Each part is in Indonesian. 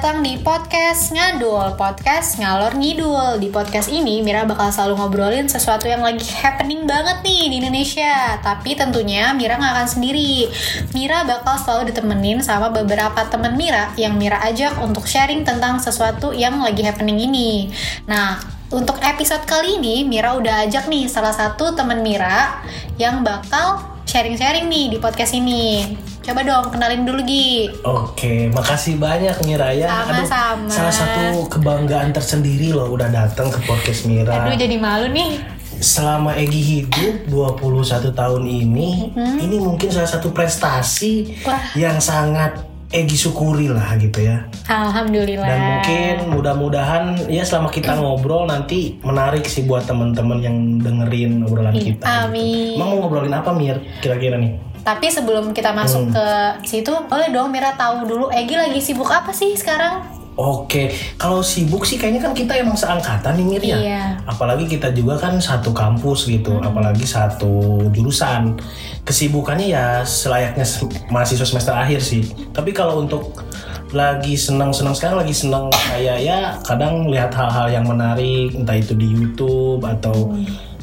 datang di podcast Ngadul, podcast ngalor ngidul. Di podcast ini Mira bakal selalu ngobrolin sesuatu yang lagi happening banget nih di Indonesia. Tapi tentunya Mira nggak akan sendiri. Mira bakal selalu ditemenin sama beberapa temen Mira yang Mira ajak untuk sharing tentang sesuatu yang lagi happening ini. Nah, untuk episode kali ini Mira udah ajak nih salah satu temen Mira yang bakal sharing-sharing nih di podcast ini. Coba dong kenalin dulu Gi. Oke, makasih banyak Mira ya. Aduh, Sama-sama. salah satu kebanggaan tersendiri loh udah datang ke podcast Mira. Aduh jadi malu nih. Selama Egi hidup 21 tahun ini, ini mungkin salah satu prestasi. Wah. yang sangat Egi syukuri lah gitu ya. Alhamdulillah. Dan mungkin mudah-mudahan ya selama kita ngobrol nanti menarik sih buat teman-teman yang dengerin obrolan kita. gitu. Amin. Emang mau ngobrolin apa Mir kira-kira nih? Tapi sebelum kita masuk Hmm. ke situ, boleh dong Mira tahu dulu Egi lagi sibuk apa sih sekarang? Oke, kalau sibuk sih kayaknya kan kita emang seangkatan nih Mir ya. Iya. Apalagi kita juga kan satu kampus gitu, apalagi satu jurusan. Kesibukannya ya selayaknya se- mahasiswa semester akhir sih. Tapi kalau untuk lagi senang-senang sekarang lagi senang kayak ya kadang lihat hal-hal yang menarik entah itu di YouTube atau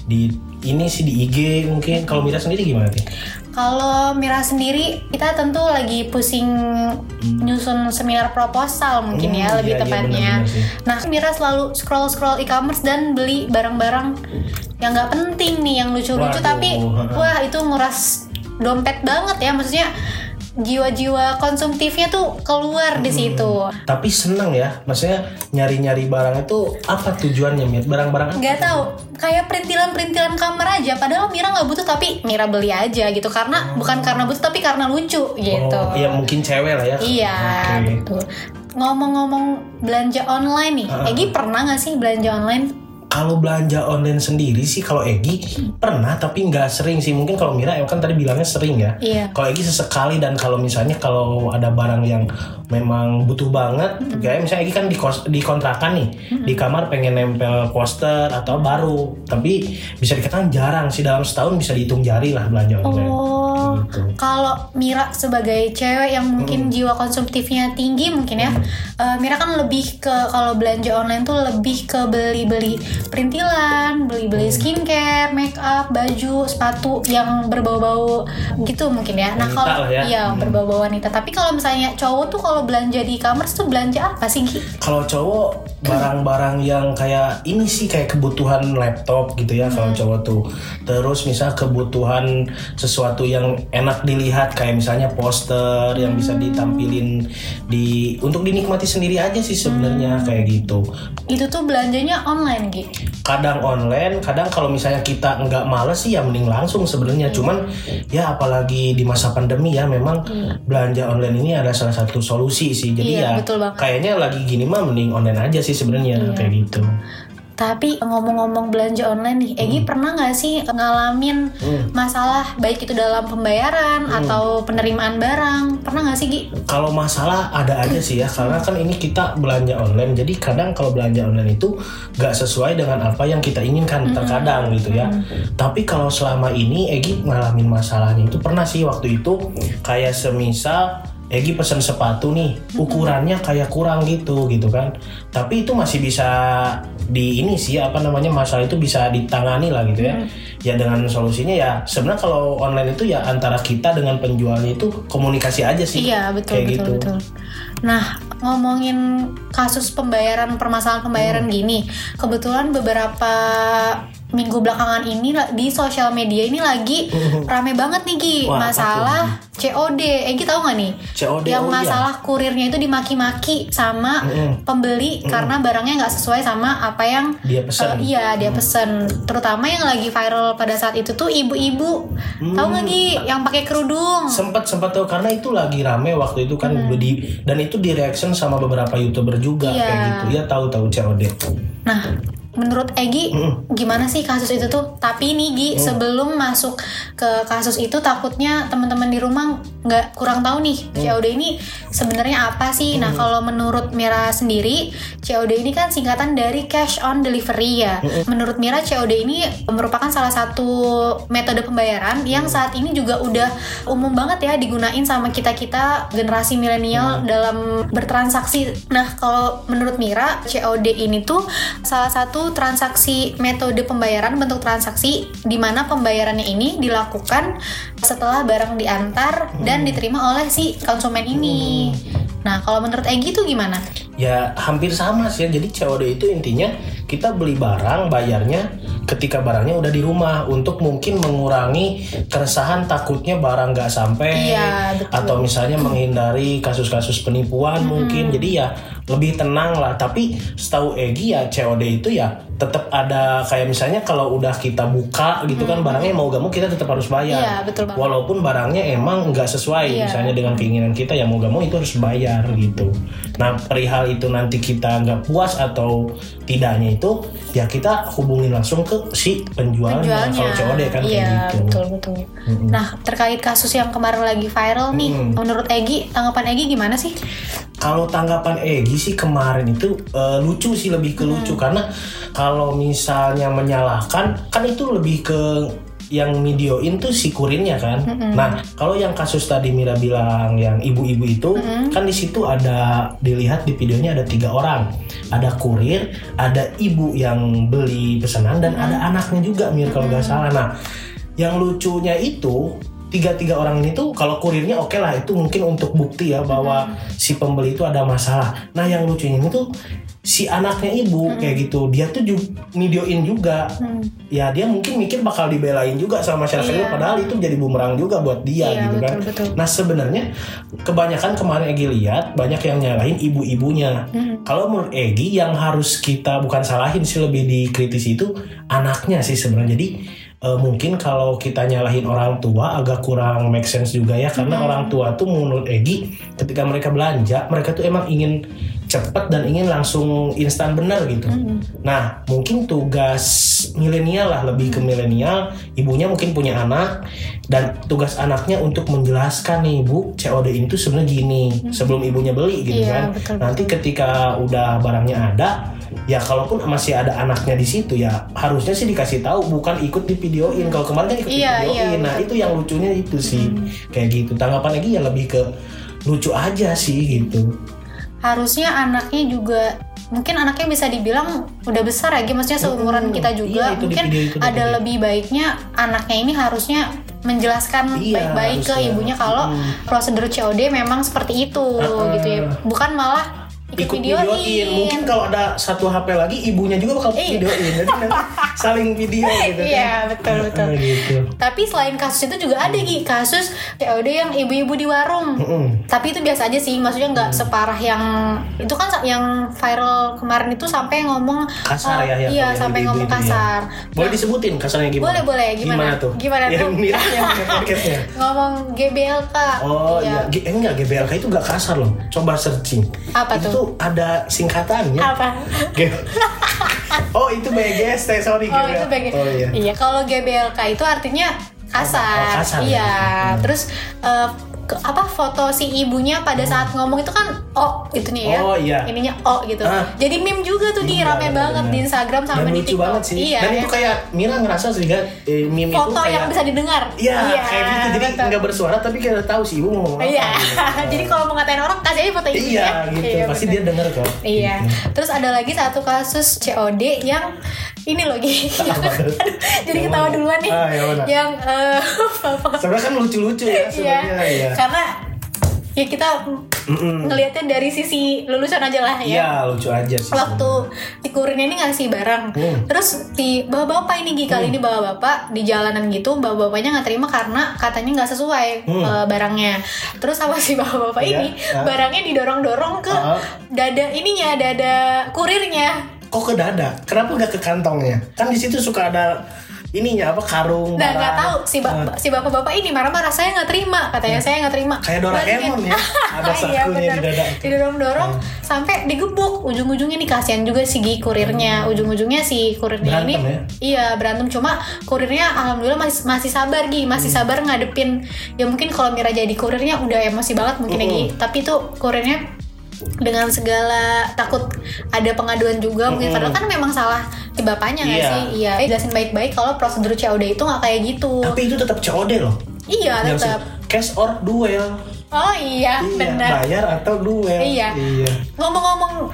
di ini sih di IG mungkin. Kalau Mira sendiri gimana sih? Kalau Mira sendiri, kita tentu lagi pusing nyusun seminar proposal mungkin Hmm, ya lebih iya, iya, tepatnya. sih. nah, Mira selalu scroll-scroll e-commerce dan beli barang-barang yang nggak penting nih, yang lucu-lucu tapi wah itu nguras dompet banget ya, maksudnya jiwa-jiwa konsumtifnya tuh keluar Hmm. di situ. Tapi senang ya, maksudnya nyari-nyari barang itu apa tujuannya Mir? Barang-barang apa? nggak tahu kayak perintilan-perintilan kamar aja padahal Mira nggak butuh tapi Mira beli aja gitu karena bukan karena butuh tapi karena lucu gitu Oh, iya mungkin cewek lah ya. iya Oke. betul ngomong-ngomong belanja online nih Ah. Egi pernah nggak sih belanja online Kalau belanja online sendiri sih kalau Egi pernah tapi nggak sering sih. Mungkin kalau Mira kan tadi bilangnya sering ya. iya Kalau Egi sesekali dan kalau misalnya kalau ada barang yang memang butuh banget, kayak misalnya Egi kan di kos di kontrakan nih, di kamar pengen nempel poster atau baru, tapi bisa dikatakan jarang sih dalam setahun bisa dihitung jari lah belanja online. oh Gitu. kalau Mira sebagai cewek yang mungkin jiwa konsumtifnya tinggi mungkin ya eh, Mira kan lebih ke kalau belanja online tuh lebih ke beli-beli perintilan beli-beli skincare make up baju sepatu yang berbau-bau gitu mungkin ya. Nah kalau ya. iya Hmm. berbau-bau wanita. Tapi kalau misalnya cowok tuh kalau belanja di e-commerce tuh belanja apa sih Gi? Kalau cowok barang-barang yang kayak ini sih kayak kebutuhan laptop gitu ya kalau cowok tuh. Terus misal kebutuhan sesuatu yang enak dilihat kayak misalnya poster yang bisa ditampilin di untuk dinikmati sendiri aja sih sebenarnya kayak gitu. itu tuh belanjanya online Gi Kadang online, kadang kalau misalnya kita nggak males sih ya mending langsung sebenarnya. Cuman ya apalagi di masa pandemi ya memang belanja online ini adalah salah satu solusi sih. Jadi Iya, ya betul banget. kayaknya lagi gini mah mending online aja sih sebenarnya kayak gitu. Tapi ngomong-ngomong belanja online nih, Egi pernah nggak sih ngalamin Hmm. masalah baik itu dalam pembayaran atau penerimaan barang? Pernah nggak sih Gi? Kalau masalah ada aja sih ya, karena kan ini kita belanja online, jadi kadang kalau belanja online itu nggak sesuai dengan apa yang kita inginkan terkadang gitu ya. Tapi kalau selama ini Egi ngalamin masalahnya itu pernah sih waktu itu kayak semisal Egi pesen sepatu nih, ukurannya kayak kurang gitu gitu kan. Tapi itu masih bisa di ini sih apa namanya masalah itu bisa ditangani lah gitu ya. Ya dengan solusinya ya sebenarnya kalau online itu ya antara kita dengan penjualnya itu komunikasi aja sih. Iya betul kayak betul gitu. betul. Nah ngomongin kasus pembayaran permasalahan pembayaran Hmm. gini, kebetulan beberapa minggu belakangan ini di sosial media ini lagi rame banget nih Gi. Wah, masalah COD. Egi tahu nggak nih? COD yang oh iya. masalah kurirnya itu dimaki-maki sama Mm-mm. pembeli karena barangnya nggak sesuai sama apa yang Dia pesen. eh, iya dia pesen terutama yang lagi viral pada saat itu tuh ibu-ibu tahu nggak Gi yang pakai kerudung sempat sempat tahu karena itu lagi rame waktu itu kan di dan itu di reaction sama beberapa youtuber juga Iya. kayak gitu ya tahu tahu COD nah menurut Egi gimana sih kasus itu tuh? Tapi nih Gi, sebelum masuk ke kasus itu takutnya teman-teman di rumah nggak kurang tahu nih COD ini sebenarnya apa sih? Nah kalau menurut Mira sendiri COD ini kan singkatan dari cash on delivery ya. Menurut Mira COD ini merupakan salah satu metode pembayaran yang saat ini juga udah umum banget ya digunain sama kita kita generasi milenial dalam bertransaksi. Nah kalau menurut Mira COD ini tuh salah satu transaksi metode pembayaran bentuk transaksi di mana pembayarannya ini dilakukan setelah barang diantar dan diterima oleh si konsumen ini. Nah, kalau menurut Egi itu gimana? Ya hampir sama sih ya. Jadi COD itu intinya kita beli barang bayarnya ketika barangnya udah di rumah untuk mungkin mengurangi keresahan takutnya barang nggak sampai Iya, betul. atau misalnya menghindari kasus-kasus penipuan mungkin. Jadi ya lebih tenang lah. Tapi setahu Egi ya COD itu ya tetap ada kayak misalnya kalau udah kita buka gitu kan barangnya mau gak mau kita tetap harus bayar. Iya, betul banget. Walaupun barangnya emang nggak sesuai Iya. misalnya dengan keinginan kita ya mau gak mau itu harus bayar gitu. Nah perihal itu nanti kita nggak puas atau tidaknya itu ya kita hubungin langsung ke si penjualnya, kalau COD kan iya, kayak gitu. betul betul. Nah, terkait kasus yang kemarin lagi viral nih, menurut Egi, tanggapan Egi gimana sih? Kalau tanggapan Egi sih kemarin itu eh, lucu sih lebih ke lucu. Karena kalau misalnya menyalahkan kan itu lebih ke yang videoin tuh si kurirnya kan. Nah kalau yang kasus tadi Mira bilang yang ibu-ibu itu kan di situ ada dilihat di videonya ada tiga orang, ada kurir, ada ibu yang beli pesanan dan ada anaknya juga Mir kalau nggak salah. Nah yang lucunya itu tiga-tiga orang ini tuh kalau kurirnya oke lah itu mungkin untuk bukti ya bahwa si pembeli itu ada masalah. Nah yang lucunya ini tuh si anaknya ibu kayak gitu dia tuh juga videoin juga. Ya dia mungkin mikir bakal dibelain juga sama masyarakat Iya. padahal itu jadi bumerang juga buat dia Iya, gitu kan. betul, betul. nah sebenarnya kebanyakan kemarin Egi lihat banyak yang nyalahin ibu-ibunya. Kalau menurut Egi yang harus kita bukan salahin sih lebih dikritisi itu anaknya sih sebenarnya. Jadi eh, mungkin kalau kita nyalahin orang tua agak kurang make sense juga ya karena orang tua tuh menurut Egi ketika mereka belanja mereka tuh emang ingin cepat dan ingin langsung instan benar gitu. Nah mungkin tugas milenial lah lebih ke milenial. Ibunya mungkin punya anak dan tugas anaknya untuk menjelaskan nih bu COD ini tuh sebenarnya gini sebelum ibunya beli gitu Iya, kan. betul, Nanti ketika udah barangnya ada ya kalaupun masih ada anaknya di situ ya harusnya sih dikasih tahu bukan ikut di videoin kalau kemarin kan ikut Iya, di videoin iya, nah itu yang lucunya itu sih. Kayak gitu. Tanggapan lagi ya lebih ke lucu aja sih gitu Harusnya anaknya juga mungkin anaknya bisa dibilang udah besar ya, maksudnya seumuran kita juga. Iya, itu di mungkin itu ada lebih baiknya anaknya ini harusnya menjelaskan Iya, baik-baik ke ibunya kalau Mm. prosedur COD memang seperti itu Uh-uh. gitu ya. Bukan malah ikut, ikut videoin. videoin. Mungkin kalau ada satu HP lagi ibunya juga bakal Iya. videoin. Jadi nanti saling video gitu kan. Iya, betul betul. Gitu. Tapi selain kasus itu juga ada Gi, kasus COD yang ibu-ibu di warung. Mm-mm. Tapi itu biasa aja sih, maksudnya nggak separah yang itu kan yang viral kemarin itu sampai ngomong Kasar eh, ya, ya Iya, sampai ibu-ibu ngomong itu, ya. kasar. Boleh disebutin kasarnya gimana? Boleh, boleh. Gimana? tuh? Gimana Yang tuh? Yang podcastnya. Ngomong GBLK. Oh iya, G- eh, enggak GBLK itu enggak kasar loh. Coba searching. Apa itu tuh? tuh ada singkatannya. Apa? G- oh itu BGST sorry Oh, GBLK. itu bagian. Oh iya. Iya, kalau GBLK itu artinya kasar. Oh, kasar ya? iya. Hmm. Terus ke- apa foto si ibunya pada saat ngomong itu kan oh itunya ya. Oh, iya. Ininya oh gitu. Ah. Jadi meme juga tuh di Iya, rame banget benar. di Instagram sama Dan di lucu TikTok. banget sih. Iya. Dan itu ya. kayak Mira ngerasa sih kan eh, meme itu foto kayak yang bisa didengar. Iya, kayak gitu. Jadi nggak bersuara tapi kita tahu sih ibu mau ngomong apa. Iya. gitu. Jadi kalau mau ngatain orang kasih aja foto ibunya. Iya gitu. Pasti betul. dia denger kok. Iya. Gitu. Terus ada lagi satu kasus COD yang ini loh Gi. Apa tuh? Jadi Yang ketawa mana? duluan nih. Ah, yang mana? Yang apa? Sebenarnya kan lucu-lucu ya Iya. sebenarnya ya. Karena ya kita Mm-mm. ngelihatnya dari sisi lulusan aja lah ya. Iya lucu aja sih. Waktu si kurirnya ini ngasih barang, Hmm. terus si bapak-bapak ini Gi, kali ini bapak-bapak di jalanan gitu, bapak-bapaknya nggak terima karena katanya nggak sesuai Hmm. eh, barangnya. Terus sama si bapak-bapak Iya, ini ah. barangnya didorong-dorong ke Ah. dada ininya, dada kurirnya. Kok ke dada kenapa nggak ke kantongnya kan di situ suka ada ininya apa karung Nah nggak tahu si ba- Nah, si bapak-bapak ini marah-marah saya nggak terima katanya saya nggak terima. kayak Doraemon Balikin. ya ada Iya sakunya benar. di dada Didorong-dorong sampai digebuk. Ujung-ujungnya nih kasihan juga si Gi kurirnya. Ujung-ujungnya si kurirnya ini Berantem ya? iya berantem cuma kurirnya alhamdulillah masih masih sabar Gi, masih Hmm. sabar ngadepin. Ya mungkin kalau Mira jadi kurirnya udah emosi banget mungkin ya Gi. Tapi tuh kurirnya dengan segala takut ada pengaduan juga mungkin padahal kan memang salah si bapaknya nggak Iya. sih? Iya. Eh, jelasin baik-baik kalau prosedur COD itu nggak kayak gitu. Tapi itu tetap COD loh. Iya tetap. cash or duel. Oh iya, iya benar. bayar atau duel. Iya. iya. Ngomong-ngomong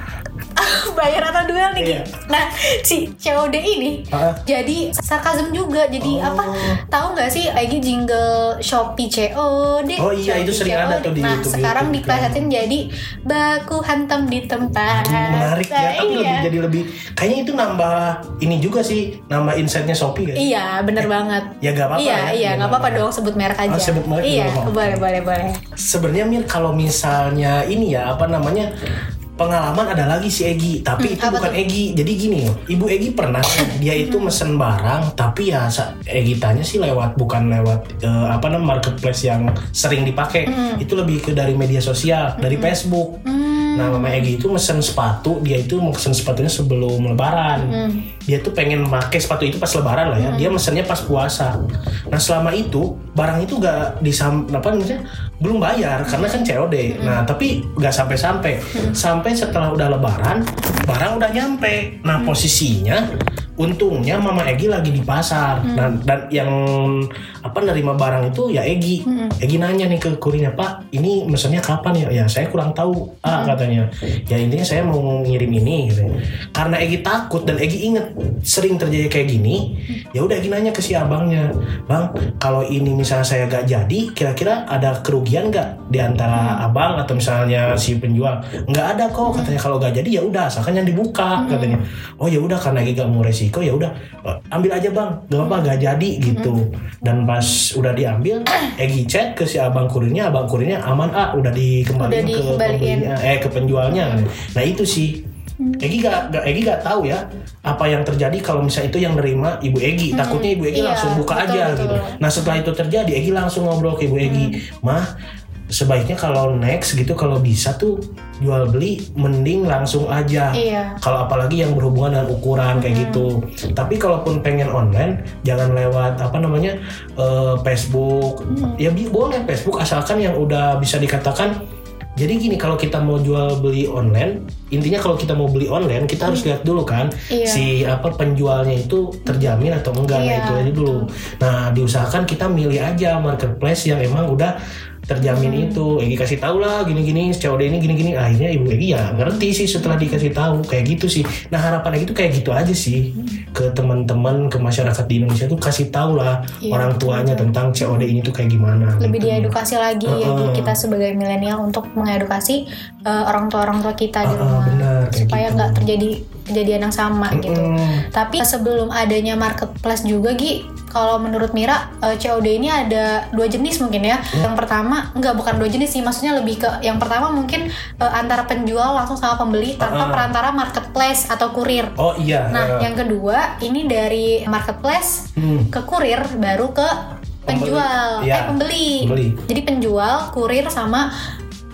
bayar atau duel nih. Iya. nah si COD ini Ah. jadi sarkasm juga jadi Oh. apa tahu nggak sih lagi jingle Shopee COD Oh iya, itu Shopee sering ada tuh di nah YouTube, sekarang YouTube, diplesetin jadi baku hantam di tempat menarik Nah, ya tapi iya. lebih jadi lebih kayaknya itu nambah ini juga sih nambah insightnya Shopee kan Iya, bener banget. ya nggak apa-apa Iya, ya. iya, nggak apa-apa dong sebut merek aja. Oh, sebut merek Iya, boleh, boleh, boleh. sebenarnya Mir kalau misalnya ini ya apa namanya pengalaman ada lagi si Egi tapi Hmm, itu bukan tuh? Egi. Jadi gini loh ibu Egi pernah dia itu mesen barang tapi ya Egi tanya sih lewat bukan lewat eh, apa namanya marketplace yang sering dipakai. Itu lebih ke dari media sosial dari Facebook. Hmm, nah mama Egi itu mesen sepatu dia itu mesen sepatunya sebelum lebaran. Hmm. dia tuh pengen pakai sepatu itu pas lebaran lah ya. Dia mesennya pas puasa. Nah selama itu barang itu gak disam apa namanya belum bayar karena kan COD nah tapi gak sampai-sampai. Sampai setelah udah lebaran barang udah nyampe. Nah posisinya untungnya mama Egi lagi di pasar. Nah, dan yang apa nerima barang itu ya Egi. Egi nanya nih ke kurirnya Pak ini mesennya kapan ya? Ya saya kurang tahu ah katanya. Ya intinya saya mau ngirim ini gitu. Karena Egi takut dan Egi inget sering terjadi kayak gini ya udah Egi nanya ke si abangnya bang kalau ini misalnya saya gak jadi kira-kira ada kerugian gak di antara abang atau misalnya si penjual? Nggak ada kok katanya. Kalau gak jadi ya udah asalkan yang dibuka katanya. Oh ya udah karena Egi gak mau resiko ya udah eh, ambil aja bang. Gak apa gak jadi gitu. Dan pas udah diambil Egi chat ke si abang kurirnya abang kurirnya aman ah udah dikembalikan Udah ke pembelinya eh ke penjualnya. Nah itu sih. Egi gak, gak Egi gak tahu ya apa yang terjadi kalau misalnya itu yang nerima Ibu Egi. Takutnya Ibu Egi Iya, langsung buka betul, aja betul. gitu. Nah setelah itu terjadi Egi langsung ngobrol ke Ibu Egi, mah sebaiknya kalau next gitu kalau bisa tuh jual beli mending langsung aja. Iya. Kalau apalagi yang berhubungan dengan ukuran kayak gitu. Tapi kalaupun pengen online, jangan lewat apa namanya eh, Facebook. Ya bi- boleh Facebook asalkan yang udah bisa dikatakan. Jadi gini kalau kita mau jual beli online, intinya kalau kita mau beli online kita harus lihat dulu kan Iya. si apa penjualnya itu terjamin atau enggak. Nah Iya, itu aja dulu. Nah diusahakan kita milih aja marketplace yang emang udah terjamin Hmm. itu. Egi kasih tahu lah gini-gini COD ini gini-gini. Akhirnya ibu Egi ya ngerti sih setelah dikasih tahu kayak gitu sih. Nah harapan Egi tuh kayak gitu aja sih. Ke teman-teman ke masyarakat di Indonesia tuh kasih tahu lah Iya, orang tuanya tentang COD ini tuh kayak gimana lebih gitu. diedukasi lagi ya Gi, Heeh. kita sebagai milenial untuk mengedukasi eh, orang tua orang tua kita di Heeh, rumah. benar, kayak supaya gitu. nggak terjadi kejadian yang sama gitu. Mm-mm. Tapi sebelum adanya marketplace juga Gi, kalau menurut Mira eh, COD ini ada dua jenis mungkin ya. Hmm. Yang pertama enggak bukan dua jenis sih, maksudnya lebih ke yang pertama mungkin eh, antara penjual langsung sama pembeli tanpa Ah. perantara marketplace atau kurir. oh iya Nah, eh, yang kedua ini dari marketplace hmm. ke kurir baru ke penjual Pembeli. Iya, eh pembeli. pembeli. Jadi penjual, kurir sama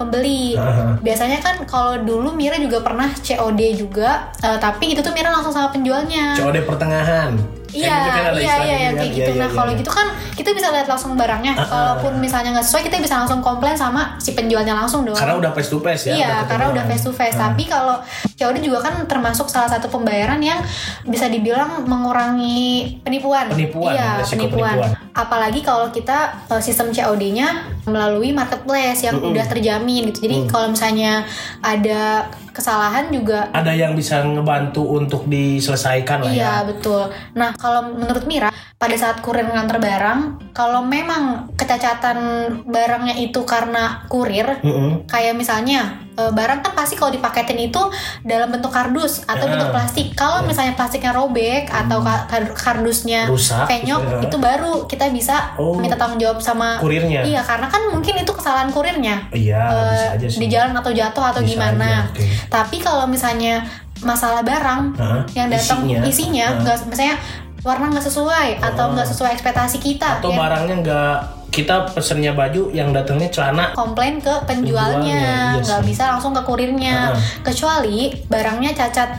pembeli. Biasanya kan kalau dulu Mira juga pernah COD juga, eh, tapi itu tuh Mira langsung sama penjualnya. COD pertengahan Iya, Kayak gitu kan iya, iya, yang kan? kayak Iya, gitu. iya, nah, iya, kalau iya. gitu kan kita bisa lihat langsung barangnya. Ah, ah. Kalaupun misalnya nggak sesuai, kita bisa langsung komplain sama si penjualnya langsung dong. karena udah face to face ya Iya, karena udah face to face. Ah. Tapi kalau COD juga kan termasuk salah satu pembayaran yang bisa dibilang mengurangi penipuan. Penipuan, Iya, penipuan. penipuan. Apalagi kalau kita eh, sistem COD-nya melalui marketplace yang Mm-mm. udah terjamin gitu. Jadi Mm. kalau misalnya ada kesalahan juga ada yang bisa ngebantu untuk diselesaikan lah ya Iya betul. Nah kalau menurut Mira pada saat kurir nganter barang, kalau memang kecacatan barangnya itu karena kurir, Mm-mm. kayak misalnya e, barang kan pasti kalau dipaketin itu dalam bentuk kardus atau Ya. bentuk plastik. Kalau misalnya plastiknya robek atau ka- kar- kardusnya rusak penyok, ya. itu baru kita bisa Oh. minta tanggung jawab sama kurirnya Iya, karena kan mungkin itu kesalahan kurirnya iya bisa aja sih di jalan atau jatuh atau Bisa gimana. aja, oke. Tapi kalau misalnya masalah barang Hah? yang datang Isinya. isinya Hah? nggak misalnya warna nggak sesuai atau Oh. nggak sesuai ekspektasi kita atau ya. barangnya nggak kita pesennya baju yang datangnya celana komplain ke Penjualnya, iya nggak sih. bisa langsung ke kurirnya Heeh. kecuali barangnya cacat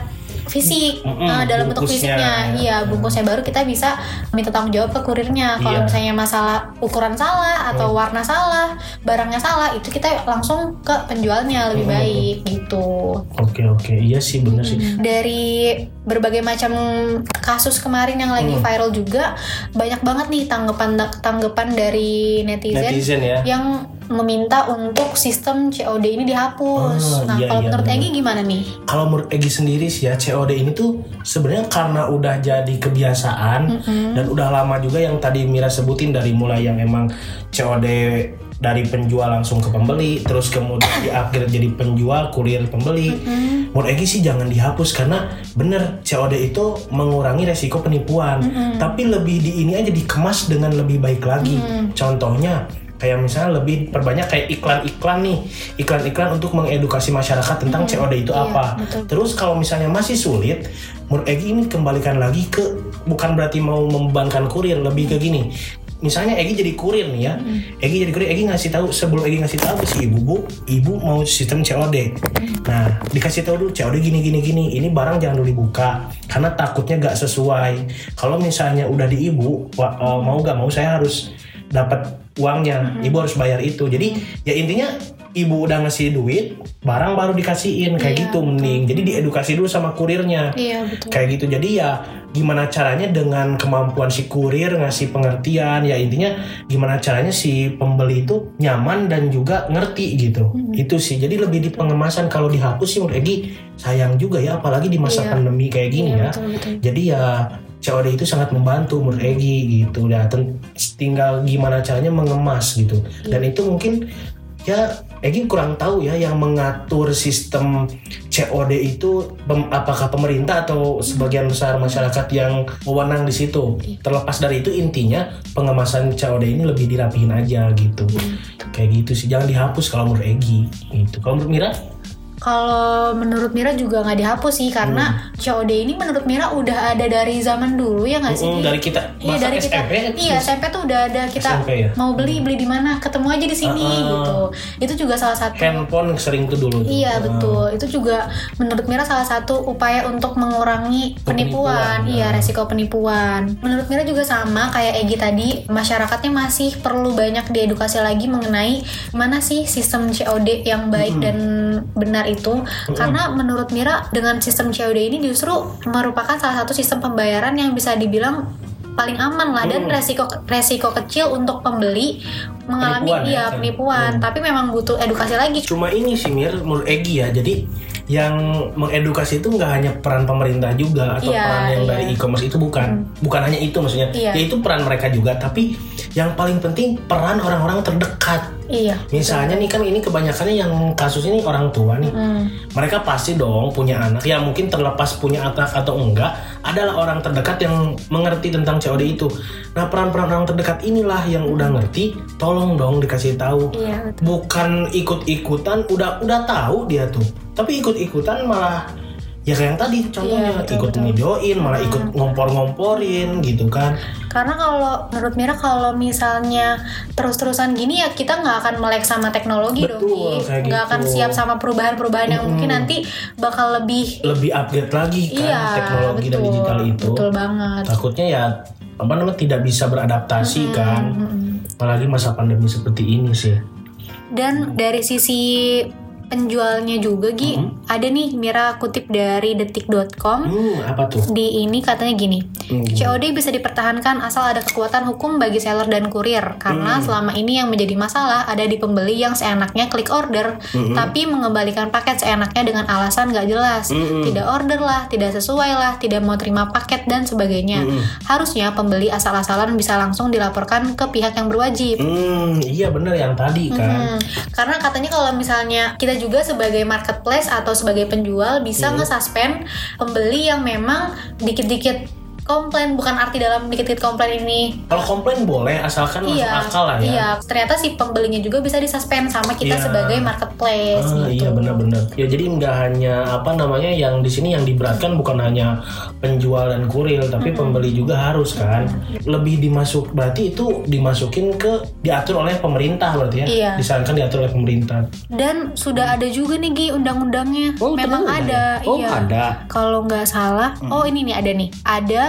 fisik Mm-mm, Nah, dalam bentuk fisiknya. Iya bungkusnya baru kita bisa minta tanggung jawab ke kurirnya. Kalau Iya. misalnya masalah ukuran salah atau warna salah barangnya salah itu kita langsung ke penjualnya lebih Mm-mm. baik gitu. Oke oke. Iya sih bener sih. Dari berbagai macam kasus kemarin yang lagi Hmm. viral juga banyak banget nih tanggapan tanggapan dari netizen, netizen ya. yang meminta untuk sistem COD ini dihapus. Oh, nah, iya, kalau iya, menurut. Egi gimana nih? kalau menurut Egi sendiri sih ya COD ini tuh sebenarnya karena udah jadi kebiasaan dan udah lama juga yang tadi Mira sebutin dari mulai yang emang COD dari penjual langsung ke pembeli terus kemudian di akhir jadi penjual kurir pembeli. Menurut Egi sih jangan dihapus karena bener COD itu mengurangi resiko penipuan. Tapi lebih di ini aja dikemas dengan lebih baik lagi. Contohnya kayak misalnya lebih perbanyak kayak iklan-iklan nih. Iklan-iklan untuk mengedukasi masyarakat tentang COD itu Iya, apa. betul. terus kalau misalnya masih sulit menurut Egi ini kembalikan lagi ke bukan berarti mau membebankan kurir lebih ke gini. Misalnya Egi jadi kurir nih ya. Egi jadi kurir Egi ngasih tahu sebelum Egi ngasih tahu si ibu bu ibu mau sistem COD nah dikasih tahu dulu COD gini gini gini ini barang jangan dulu dibuka karena takutnya gak sesuai. Kalau misalnya udah di ibu eh, mau gak mau saya harus dapat uangnya. Ibu harus bayar itu. Jadi ya intinya ibu udah ngasih duit barang baru dikasihin. Kayak Iya, gitu mending. Jadi diedukasi dulu sama kurirnya. Iya betul. kayak gitu. Jadi ya gimana caranya dengan kemampuan si kurir ngasih pengertian ya intinya gimana caranya si pembeli itu nyaman dan juga ngerti gitu. Itu sih. Jadi lebih di pengemasan. Kalau dihapus sih menurut Egi sayang juga ya. Apalagi di masa Iya. pandemi kayak gini Iya, ya. betul, betul. jadi ya COD itu sangat membantu menurut Egi gitu. Ya tinggal gimana caranya mengemas gitu. Iya. dan itu mungkin ya Egi kurang tahu ya yang mengatur sistem COD itu pem- apakah pemerintah atau sebagian besar masyarakat yang wewenang di situ. Iya. terlepas dari itu intinya pengemasan COD ini lebih dirapihin aja gitu. Iya, kayak gitu sih. Jangan dihapus kalau menurut Egi gitu. Kalau menurut Mira Kalau menurut Mira juga nggak dihapus sih karena COD ini menurut Mira udah ada dari zaman dulu ya nggak sih? Mm, Gi? dari kita Iya dari kita, SMP iya SMP tuh udah ada kita SMP ya? mau beli beli di mana, ketemu aja di sini ah. gitu. Itu juga salah satu. handphone sering tuh dulu tuh. Iya Ah. betul, itu juga menurut Mira salah satu upaya untuk mengurangi penipuan, Penipuan, iya ya. resiko penipuan. Menurut Mira juga sama kayak Egi tadi, masyarakatnya masih perlu banyak diedukasi lagi mengenai mana sih sistem COD yang baik dan benar itu. Karena menurut Mira dengan sistem COD ini justru merupakan salah satu sistem pembayaran yang bisa dibilang paling aman lah dan Hmm. resiko resiko kecil untuk pembeli mengalami Penipuan ya, iya kan? penipuan tapi memang butuh edukasi lagi Cuma ini sih Mir, menurut Egi ya. Jadi yang mengedukasi itu nggak hanya peran pemerintah juga atau Iya, peran yang iya. dari e-commerce itu bukan, bukan hanya itu maksudnya. Iya. Ya itu peran mereka juga, tapi yang paling penting peran orang-orang terdekat. Iya. Misalnya nih kan ini kebanyakannya yang kasus ini orang tua nih. Hmm. Mereka pasti dong punya anak. Ya mungkin terlepas punya anak atau enggak, adalah orang terdekat yang mengerti tentang COD itu. Nah peran-peran orang terdekat inilah yang udah ngerti, tolong dong dikasih tahu. Iya betul. bukan ikut-ikutan udah udah tahu dia tuh tapi ikut-ikutan malah ya kayak yang tadi contohnya Iya, betul, ikut betul. ngejoin malah ikut ngompor-ngomporin gitu kan Karena kalau menurut Mira kalau misalnya terus-terusan gini ya kita nggak akan melek sama teknologi dong, Betul, kayak nggak akan gitu. siap sama perubahan-perubahan yang mungkin nanti bakal lebih lebih upgrade lagi kan iya teknologi betul, dan digital itu betul banget. takutnya ya apa namanya tidak bisa beradaptasi kan Mm-mm. apalagi masa pandemi seperti ini sih Dan dari sisi penjualnya juga Gi, ada nih Mira kutip dari detik.com hmm apa tuh di ini katanya gini Hmm. COD bisa dipertahankan asal ada kekuatan hukum bagi seller dan kurir karena Hmm. selama ini yang menjadi masalah ada di pembeli yang seenaknya klik order Hmm. tapi mengembalikan paket seenaknya dengan alasan gak jelas Hmm. tidak order lah tidak sesuai lah tidak mau terima paket dan sebagainya Hmm. harusnya pembeli asal-asalan bisa langsung dilaporkan ke pihak yang berwajib hmm iya bener yang tadi kan Hmm, karena katanya kalau misalnya kita juga sebagai marketplace atau sebagai penjual bisa Hmm. nge-suspend pembeli yang memang dikit-dikit komplain bukan arti dalam dikit-dikit komplain ini Kalau komplain boleh asalkan masuk iya akal lah ya. iya ternyata si pembelinya juga bisa disuspend sama kita Iya. sebagai marketplace Ah, gitu iya benar-benar. Ya jadi nggak hanya apa namanya yang di sini yang diberatkan bukan hanya penjual dan kurir, tapi pembeli juga harus kan. Lebih dimasuk berarti itu dimasukin ke diatur oleh pemerintah berarti ya. Iya. Disarankan diatur oleh pemerintah. dan sudah ada juga nih Gi undang-undangnya Oh, memang ada ya? Oh, iya ada. kalau nggak salah oh ini nih ada nih ada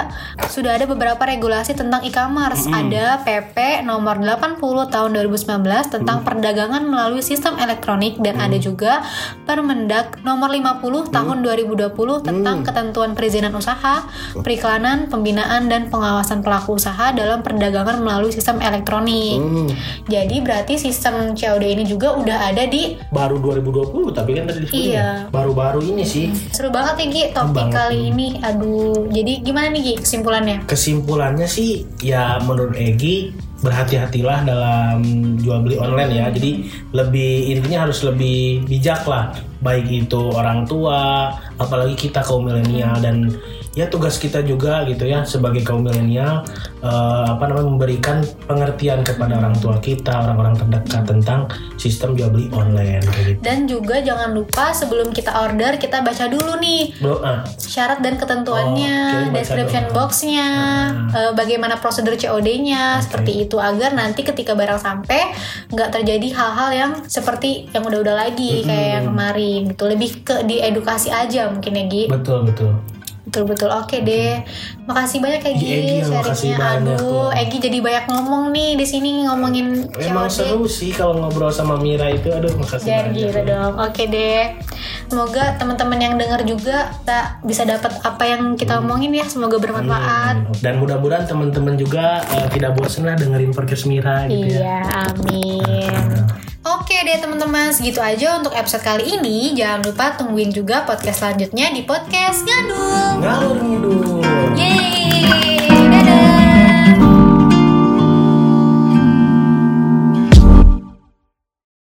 sudah ada beberapa regulasi tentang e-commerce. Ada PP nomor 80 tahun 2019 tentang perdagangan melalui sistem elektronik dan ada juga Permendak nomor 50 tahun 2020 tentang ketentuan perizinan usaha periklanan pembinaan dan pengawasan pelaku usaha dalam perdagangan melalui sistem elektronik. Hmm, jadi berarti sistem COD ini juga udah ada di baru 2020 tapi kan tadi Iya. baru-baru ini sih. Seru banget nih Gi topik Banget. kali ini. Aduh, jadi gimana nih Gi kesimpulannya? Kesimpulannya sih ya menurut Egi berhati-hatilah dalam jual beli online ya. Jadi lebih intinya harus lebih bijak lah. Baik itu orang tua, apalagi kita kaum milenial dan ya tugas kita juga gitu ya sebagai kaum milenial eh, apa namanya memberikan pengertian kepada orang tua kita, orang-orang terdekat tentang sistem jual beli online gitu. Dan juga jangan lupa sebelum kita order kita baca dulu nih Bro, ah, syarat dan ketentuannya, Oh, description dulu. boxnya, eh, bagaimana prosedur COD-nya, seperti itu agar nanti ketika barang sampai nggak terjadi hal-hal yang seperti yang udah-udah lagi kayak yang kemarin gitu. Lebih ke diedukasi aja mungkin ya Gi. betul betul. Betul-betul oke deh. Makasih banyak ya Gi Egi, sharingnya. Aduh. Egi jadi banyak ngomong nih di sini ngomongin Emang COD. seru sih kalau ngobrol sama Mira itu. Aduh, makasih Jangan banyak. gitu dong. Oke deh. Semoga teman-teman yang dengar juga tak bisa dapat apa yang kita omongin ya. Semoga bermanfaat. Dan mudah-mudahan teman-teman juga eh, tidak bosan lah dengerin podcast Mira gitu ya. Iya, amin. Oke deh teman-teman, segitu aja untuk episode kali ini. Jangan lupa tungguin juga podcast selanjutnya di podcast Ngadul. Yeay!